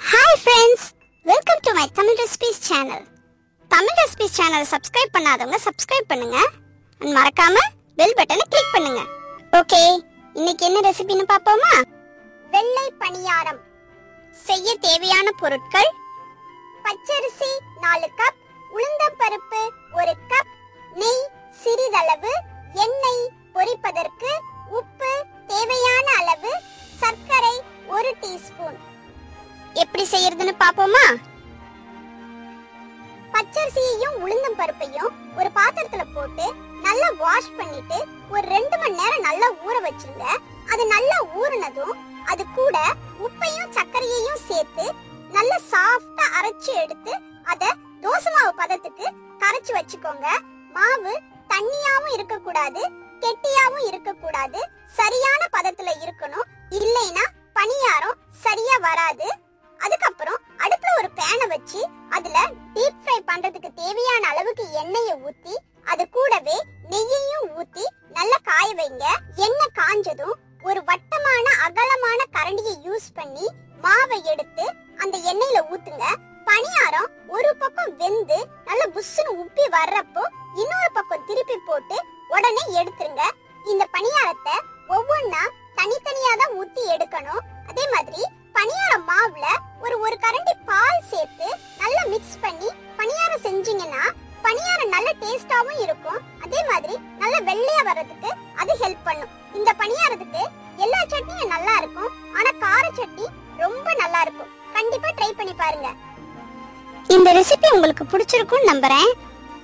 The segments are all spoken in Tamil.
Hi friends welcome to my Tamil recipes channel Tamil recipes channel subscribe பண்ணாதவங்க சப்ஸ்கிரைப் பண்ணுங்க. அண்ட் மறக்காம பெல் பட்டனை கிளிக் பண்ணுங்க. ஓகே இன்னைக்கு என்ன ரெசிபின்னு பார்ப்போமா? வெள்ளை பணியாரம். செய்ய தேவையான பொருட்கள்? பச்சரிசி நாலு கப் உளுந்தம்பருப்பு ஒரு கப் நெய் சிறிதளவு எண்ணெய் பொரிப்பதற்கு உப்பு தேவையான அளவு சர்க்கரை ஒரு டீஸ்பூன் எப்படி செய்யறதுன்னு பாப்போமா? பச்சரிசியையும் உளுந்தம் பருப்பையும் ஒரு பாத்திரத்துல போட்டு நல்லா வாஷ் பண்ணிட்டு ஒரு ரெண்டு மணி நேரம் நல்லா ஊற வச்சிருங்க. அது நல்லா ஊறினதும் அது கூட உப்பையும் சர்க்கரையையும் சேர்த்து நல்லா சாஃப்டா அரைச்சு எடுத்து அத தோசை மாவு பதத்துக்கு கரைச்சு வச்சுக்கோங்க. மாவு தண்ணியாவும் இருக்க கூடாது கெட்டியாவும் இருக்க கூடாது சரியான பதத்துல வச்சு அதுல டீப் ஃப்ரை பண்றதுக்கு தேவையான அளவுக்கு எண்ணெயை ஊத்தி அது கூடவே நெய்யையும் ஊத்தி நல்லா காய வைங்க. எண்ணெய் காஞ்சதும் ஒரு வட்டமான அகலமான கரண்டியை யூஸ் பண்ணி மாவை எடுத்து அந்த எண்ணெயில ஊத்துங்க. பணியாரம் ஒரு பக்கம் வெந்து நல்ல புஷ்ஷுன்னு உப்பி வர்றப்போ இன்னொரு பக்கம் திருப்பி போட்டு உடனே எடுத்துருங்க. டேஸ்டாவும் இருக்கும். அதே மாதிரி நல்ல வெள்ளையா வர்றதுக்கு அது ஹெல்ப் பண்ணும். இந்த பணியாரத்துக்கு எல்லா சட்னியும் நல்லா இருக்கும். ஆனா கார சட்னி ரொம்ப நல்லா இருக்கும். கண்டிப்பா ட்ரை பண்ணி பாருங்க. இந்த ரெசிபி உங்களுக்கு பிடிச்சிருக்கும் நம்புறேன்.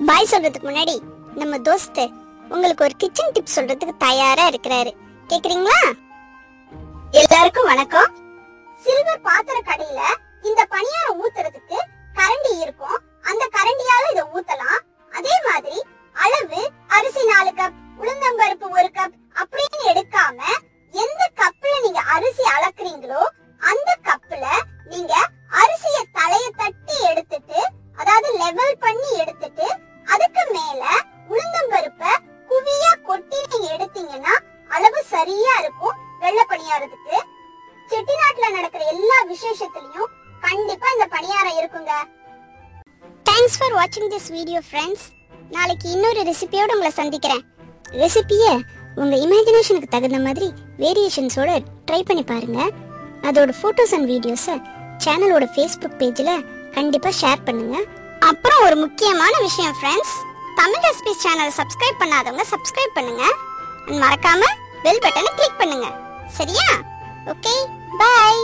பாய் சொல்றதுக்கு முன்னாடி நம்ம தோஸ்து உங்களுக்கு ஒரு கிச்சன் டிப் சொல்றதுக்கு தயாரா இருக்கிறாரு. கேக்குறீங்களா? எல்லாருக்கும் வணக்கம். சில்வர் பாத்திர கடையில இந்த பணியாரம் ஊத்துறதுக்கு கரண்டி இருக்கும். அந்த கரண்டி மேல உளுந்தம்பருப்ப குவியா கொட்டி நீங்க எடுத்தீங்கன்னா அளவு சரியா இருக்கும் வெள்ளை பணியாரத்துக்கு. செட்டிநாட்டுல நடக்கிற எல்லா விசேஷத்துலயும் கண்டிப்பா இந்த பணியாரம் இருக்குங்க. தேங்க்ஸ் ஃபார் வாட்சிங் திஸ் வீடியோ ஃப்ரெண்ட்ஸ் நாளைக்கு இன்னொரு ரெசிபியோட உங்களை சந்திக்கிறேன். ரெசிபியை உங்க இமேஜினேஷனுக்கு தகுந்த மாதிரி வேரியேஷன்ஸோட ட்ரை பண்ணி பாருங்க. அதோட ஃபோட்டோஸ் அண்ட் வீடியோஸை சேனலோட ஃபேஸ்புக் பேஜில் கண்டிப்பா ஷேர் பண்ணுங்க. அப்புறம் ஒரு முக்கியமான விஷயம் ஃப்ரெண்ட்ஸ் தமிழ் ரெசிபிஸ் சேனலை சப்ஸ்கிரைப் பண்ணாதவங்க சப்ஸ்கிரைப் பண்ணுங்க. மறக்காம பெல் பட்டனை கிளிக் பண்ணுங்க. சரியா? Okay bye